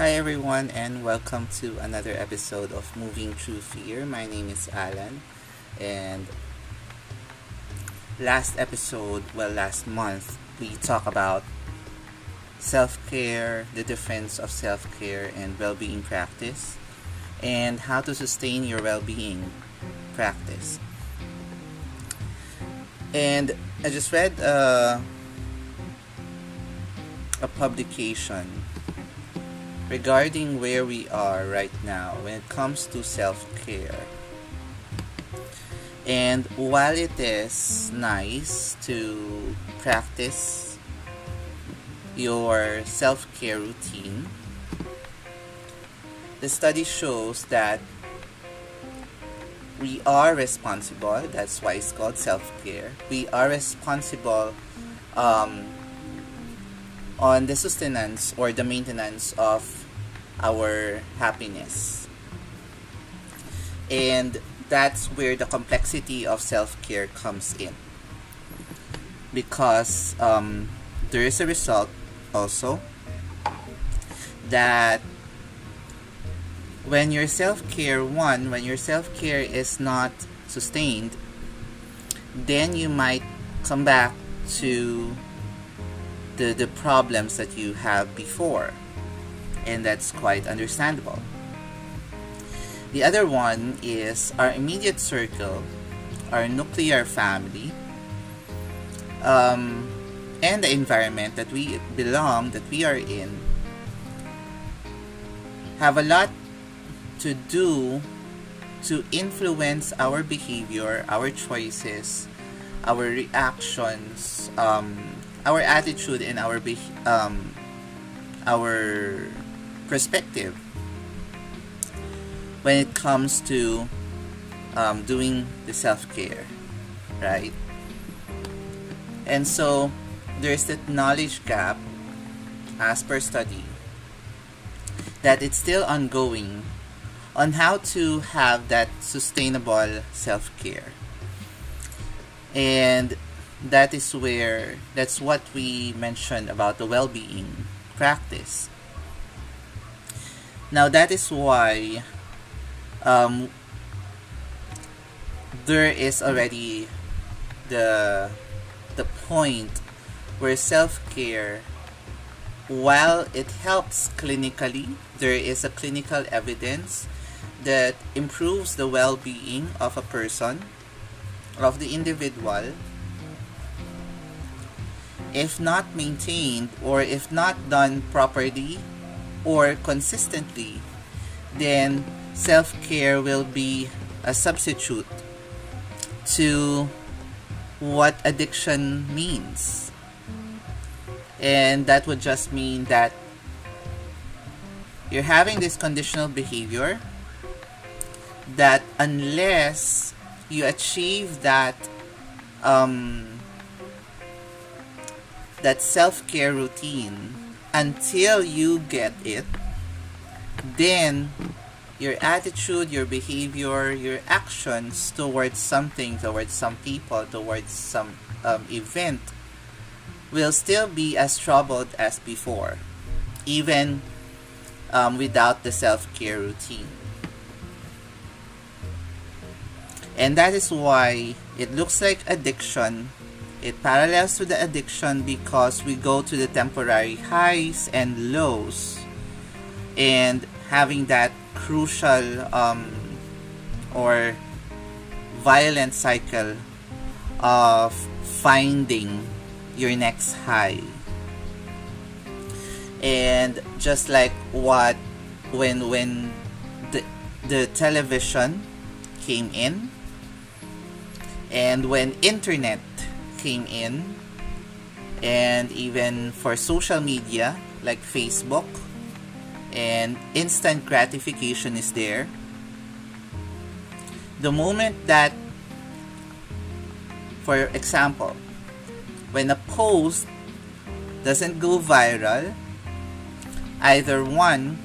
Hi everyone and welcome to another episode of Moving Through Fear. My name is Alan and last episode, well last month, we talked about self-care, the difference of self-care and well-being practice and how to sustain your well-being practice. And I just read uh, a publication regarding where we are right now when it comes to self care. And while it is nice to practice your self care routine, the study shows that we are responsible, that's why it's called self care. We are responsible um, on the sustenance or the maintenance of our happiness. And that's where the complexity of self care comes in. Because um, there is a result also that when your self care, one, when your self care is not sustained, then you might come back to the, the problems that you have before and that's quite understandable. The other one is our immediate circle, our nuclear family, um, and the environment that we belong, that we are in, have a lot to do to influence our behavior, our choices, our reactions, um, our attitude, and our be- um, our perspective when it comes to um, doing the self-care right? And so there's that knowledge gap as per study that it's still ongoing on how to have that sustainable self-care. And that is where that's what we mentioned about the well-being practice now that is why um, there is already the the point where self-care while it helps clinically there is a clinical evidence that improves the well-being of a person of the individual if not maintained or if not done properly or consistently, then self care will be a substitute to what addiction means. And that would just mean that you're having this conditional behavior that unless you achieve that um, that self-care routine until you get it, then your attitude, your behavior, your actions towards something, towards some people, towards some um, event will still be as troubled as before, even um, without the self care routine. And that is why it looks like addiction it parallels to the addiction because we go to the temporary highs and lows and having that crucial um, or violent cycle of finding your next high. And just like what when when the the television came in and when internet came in. And even for social media like Facebook and instant gratification is there. The moment that for example when a post doesn't go viral either one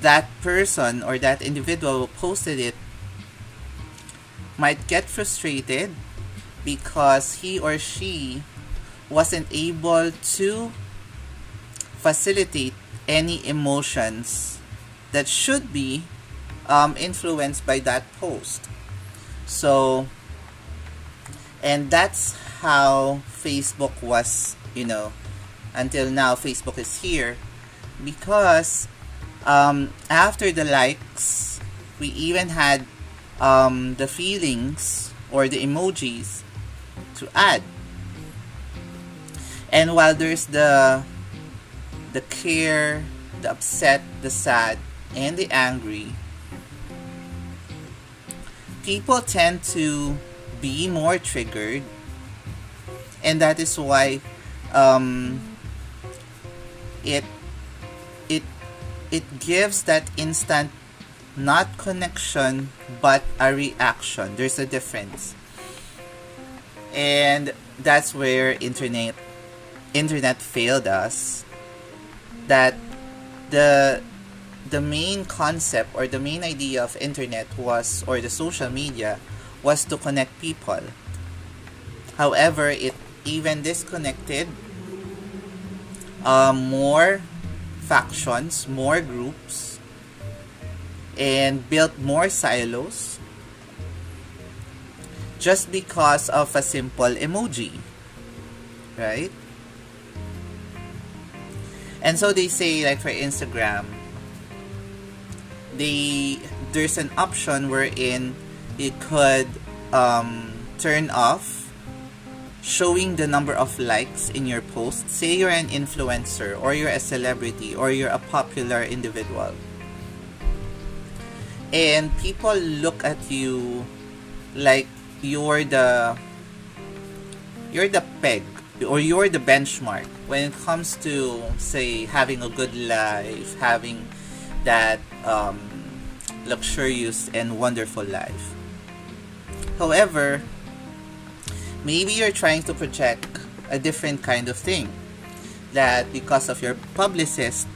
that person or that individual who posted it might get frustrated because he or she wasn't able to facilitate any emotions that should be um, influenced by that post. So, and that's how Facebook was, you know, until now, Facebook is here because um, after the likes, we even had um, the feelings or the emojis to add. And while there's the the care, the upset, the sad, and the angry, people tend to be more triggered, and that is why um, it it it gives that instant not connection but a reaction. There's a difference, and that's where internet internet failed us. That the the main concept or the main idea of internet was or the social media was to connect people. However it even disconnected uh, more factions more groups and built more silos just because of a simple emoji right and so they say like for Instagram, they there's an option wherein you could um, turn off showing the number of likes in your post. Say you're an influencer or you're a celebrity or you're a popular individual. And people look at you like you're the you're the peg or you're the benchmark when it comes to say having a good life having that um, luxurious and wonderful life. However maybe you're trying to project a different kind of thing that because of your publicist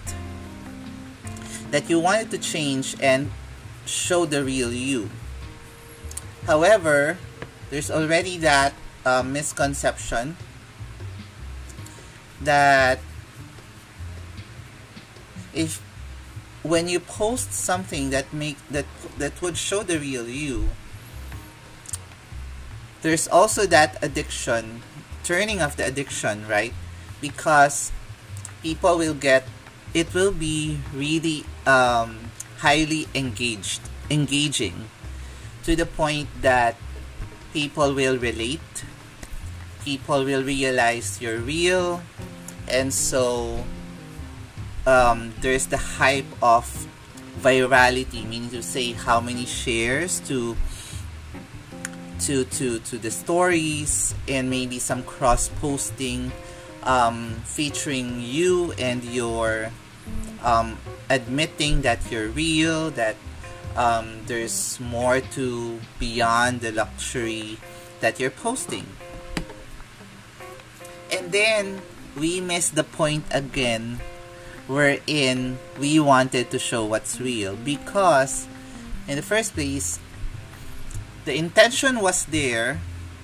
that you wanted to change and show the real you. However there's already that uh, misconception that if when you post something that make that that would show the real you there's also that addiction turning off the addiction right? Because people will get it will be really um, highly engaged engaging to the point that people will relate people will realize you're real and so um, there's the hype of virality meaning to say how many shares to to to to the stories and maybe some cross posting um, featuring you and your um, admitting that you're real that um, there's more to beyond the luxury that you're posting. And then we missed the point again wherein we wanted to show what's real because in the first place the intention was there.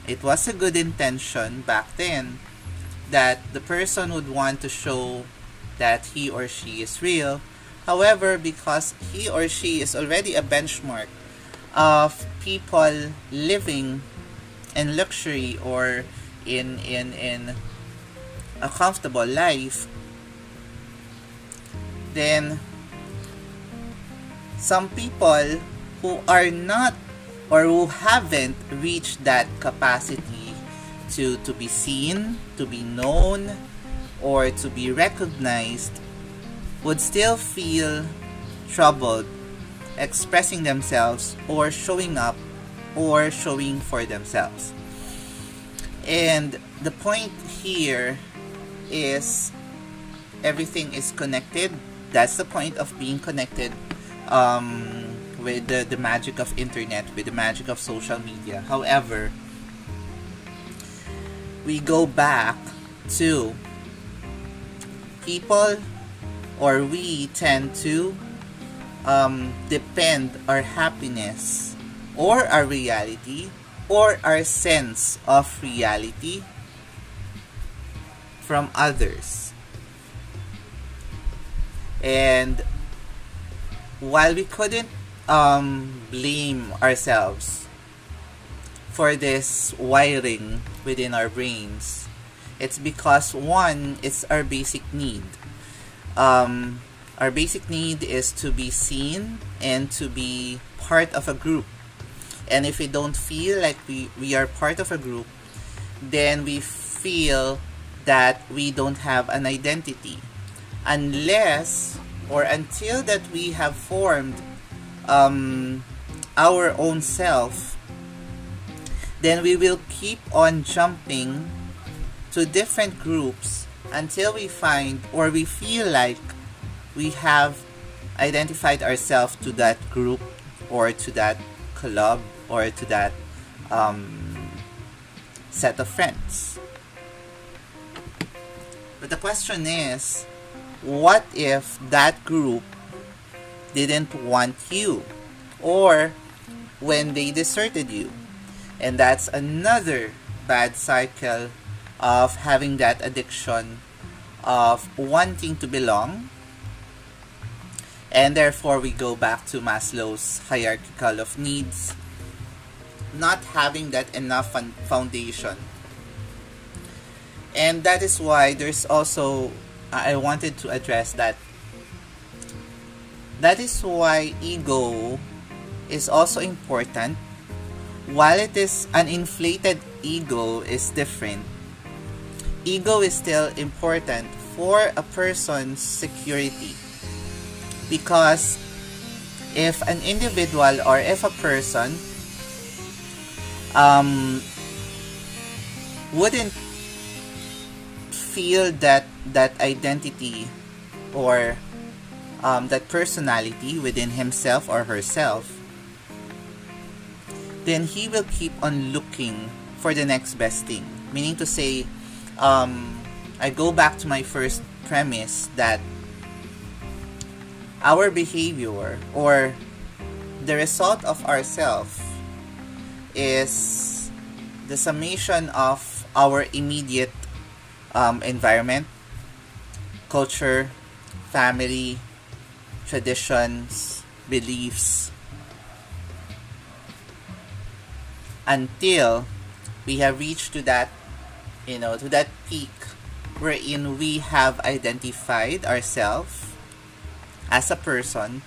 It was a good intention back then that the person would want to show that he or she is real. However because he or she is already a benchmark of people living in luxury or in in in a comfortable life, then some people who are not or who haven't reached that capacity to, to be seen, to be known, or to be recognized would still feel troubled expressing themselves or showing up or showing for themselves. And the point here is everything is connected. That's the point of being connected um, with the, the magic of internet, with the magic of social media. However, we go back to people or we tend to um, depend our happiness or our reality or our sense of reality from others. And while we couldn't um, blame ourselves for this wiring within our brains, it's because one, it's our basic need. Um, our basic need is to be seen and to be part of a group. And if we don't feel like we, we are part of a group, then we feel that we don't have an identity. Unless or until that we have formed um, our own self, then we will keep on jumping to different groups until we find or we feel like we have identified ourselves to that group or to that club or to that um, set of friends. But the question is, what if that group didn't want you? Or when they deserted you? And that's another bad cycle of having that addiction of wanting to belong. And therefore, we go back to Maslow's hierarchical of needs, not having that enough foundation. And that is why there's also, I wanted to address that. That is why ego is also important. While it is an inflated ego is different, ego is still important for a person's security. Because if an individual or if a person um, wouldn't feel that that identity or um, that personality within himself or herself, then he will keep on looking for the next best thing. Meaning to say, um, I go back to my first premise that our behavior or the result of ourself is the summation of our immediate um, environment, culture, family, traditions, beliefs, until we have reached to that you know, to that peak wherein we have identified ourselves as a person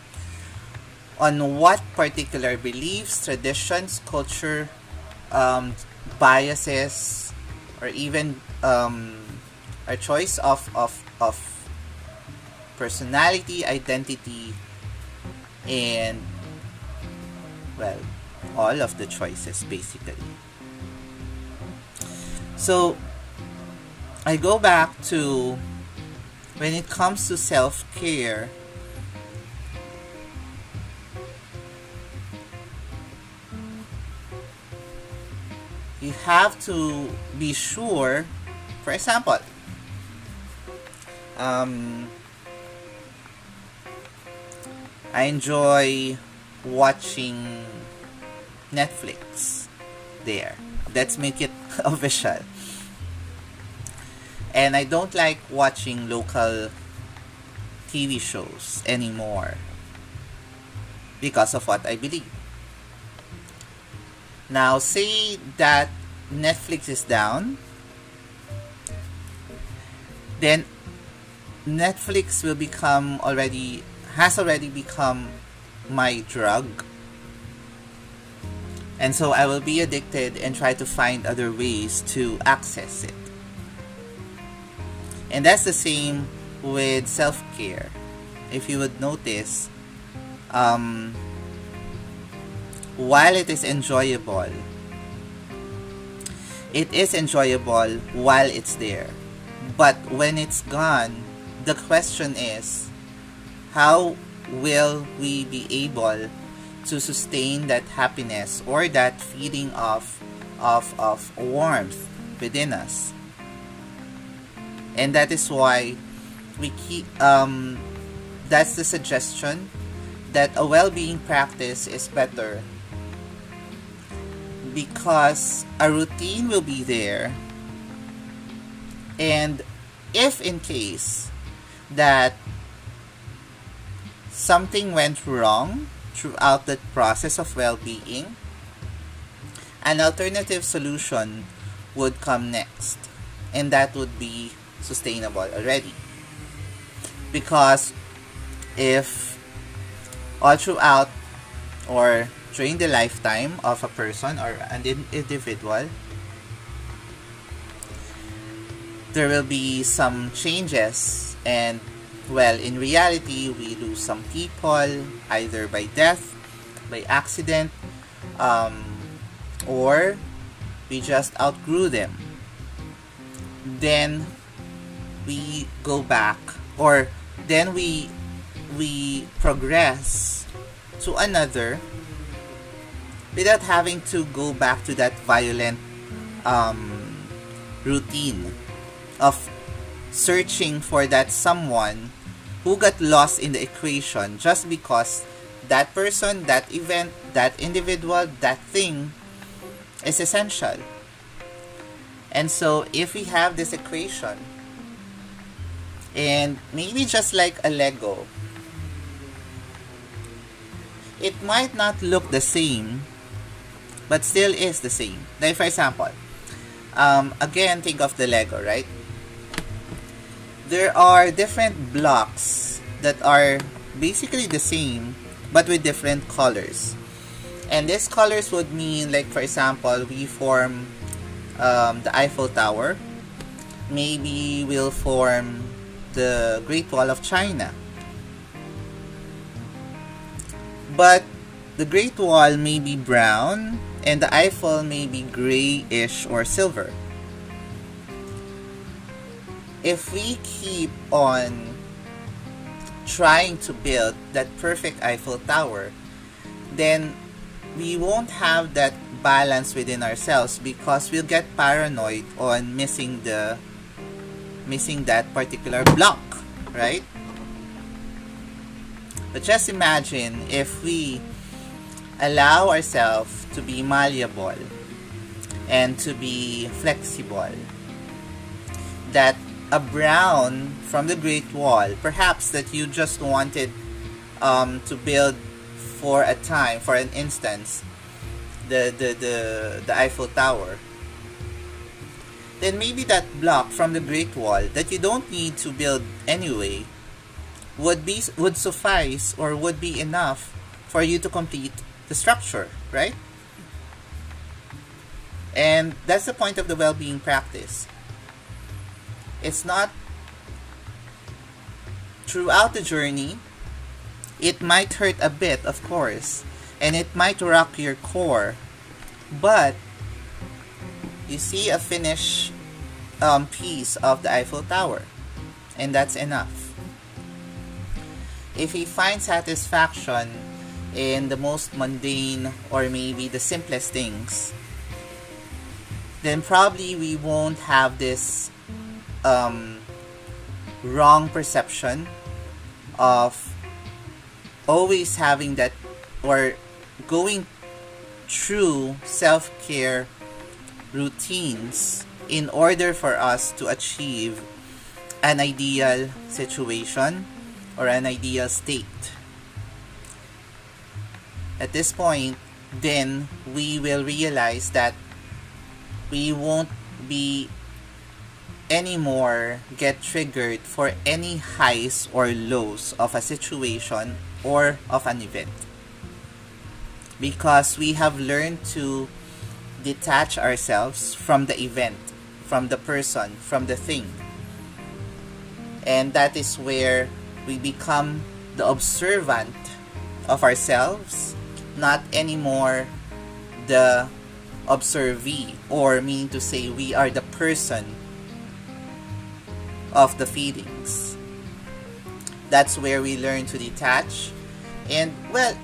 on what particular beliefs, traditions, culture, um, biases, or even um, our choice of, of, of personality, identity, and well, all of the choices basically. So, I go back to when it comes to self care, you have to be sure, for example, um, I enjoy watching Netflix there. Let's make it official and I don't like watching local TV shows anymore because of what I believe. Now, say that Netflix is down, then Netflix will become already, has already become my drug. And so I will be addicted and try to find other ways to access it. And that's the same with self-care. If you would notice, um, while it is enjoyable, it is enjoyable while it's there. But when it's gone, the question is, how will we be able to sustain that happiness or that feeling of, of, of warmth within us? And that is why we keep um that's the suggestion that a well-being practice is better because a routine will be there and if in case that something went wrong throughout the process of well-being, an alternative solution would come next. And that would be sustainable already. Because if all throughout or during the lifetime of a person or an individual, there will be some changes and well in reality we lose some people either by death by accident um, or we just outgrew them then we go back or then we we progress to another without having to go back to that violent um, routine of searching for that someone who got lost in the equation just because that person, that event, that individual, that thing is essential. And so if we have this equation, and maybe just like a Lego, it might not look the same, but still is the same. Like for example, um, again, think of the Lego, right? There are different blocks that are basically the same, but with different colors. And these colors would mean, like for example, we form um, the Eiffel Tower. Maybe we'll form the Great Wall of China. But the Great Wall may be brown and the Eiffel may be grayish or silver. If we keep on trying to build that perfect Eiffel Tower, then we won't have that balance within ourselves because we'll get paranoid on missing the missing that particular block, right? But just imagine if we allow ourselves to be malleable and to be flexible that a brown from the Great Wall, perhaps that you just wanted um, to build for a time, for an instance, the, the, the, the Eiffel Tower, then maybe that block from the Great Wall that you don't need to build anyway would be would suffice or would be enough for you to complete the structure, right? And that's the point of the well-being practice. It's not throughout the journey it might hurt a bit, of course, and it might rock your core, but you see a finished um, piece of the Eiffel Tower, and that's enough. If we find satisfaction in the most mundane or maybe the simplest things, then probably we won't have this um, wrong perception of always having that or going through self-care routines in order for us to achieve an ideal situation or an ideal state. At this point, then we will realize that we won't be anymore get triggered for any highs or lows of a situation or of an event. Because we have learned to detach ourselves from the event, from the person, from the thing. And that is where we become the observant of ourselves, not anymore the observee, or meaning to say, we are the person of the feelings that's where we learn to detach. And, well,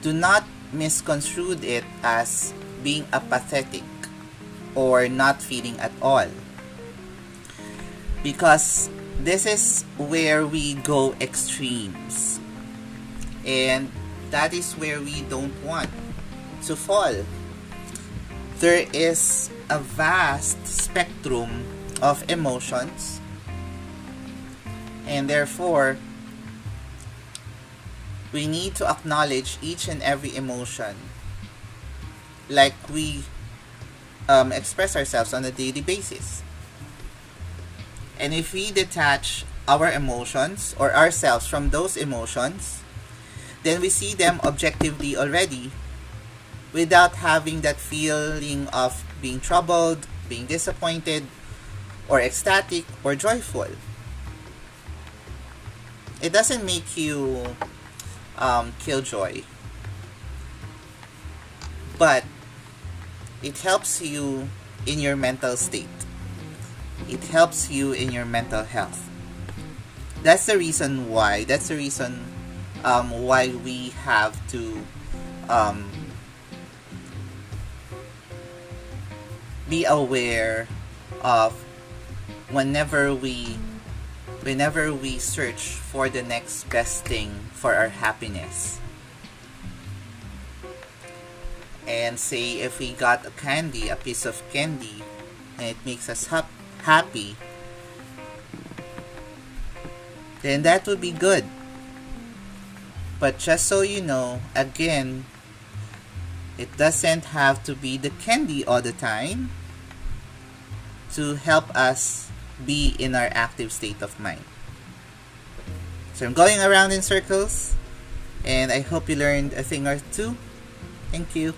do not misconstrue it as being apathetic or not feeling at all. Because this is where we go extremes. And that is where we don't want to fall. There is a vast spectrum of emotions and therefore we need to acknowledge each and every emotion like we um, express ourselves on a daily basis. And if we detach our emotions or ourselves from those emotions, then we see them objectively already without having that feeling of being troubled, being disappointed, or ecstatic or joyful. It doesn't make you um, killjoy, but it helps you in your mental state. It helps you in your mental health. That's the reason why. That's the reason um, why we have to um, be aware of whenever we whenever we search for the next best thing for our happiness. And say if we got a candy a piece of candy and it makes us ha- happy then that would be good. But just so you know again it doesn't have to be the candy all the time to help us be in our active state of mind. So I'm going around in circles, and I hope you learned a thing or two. Thank you.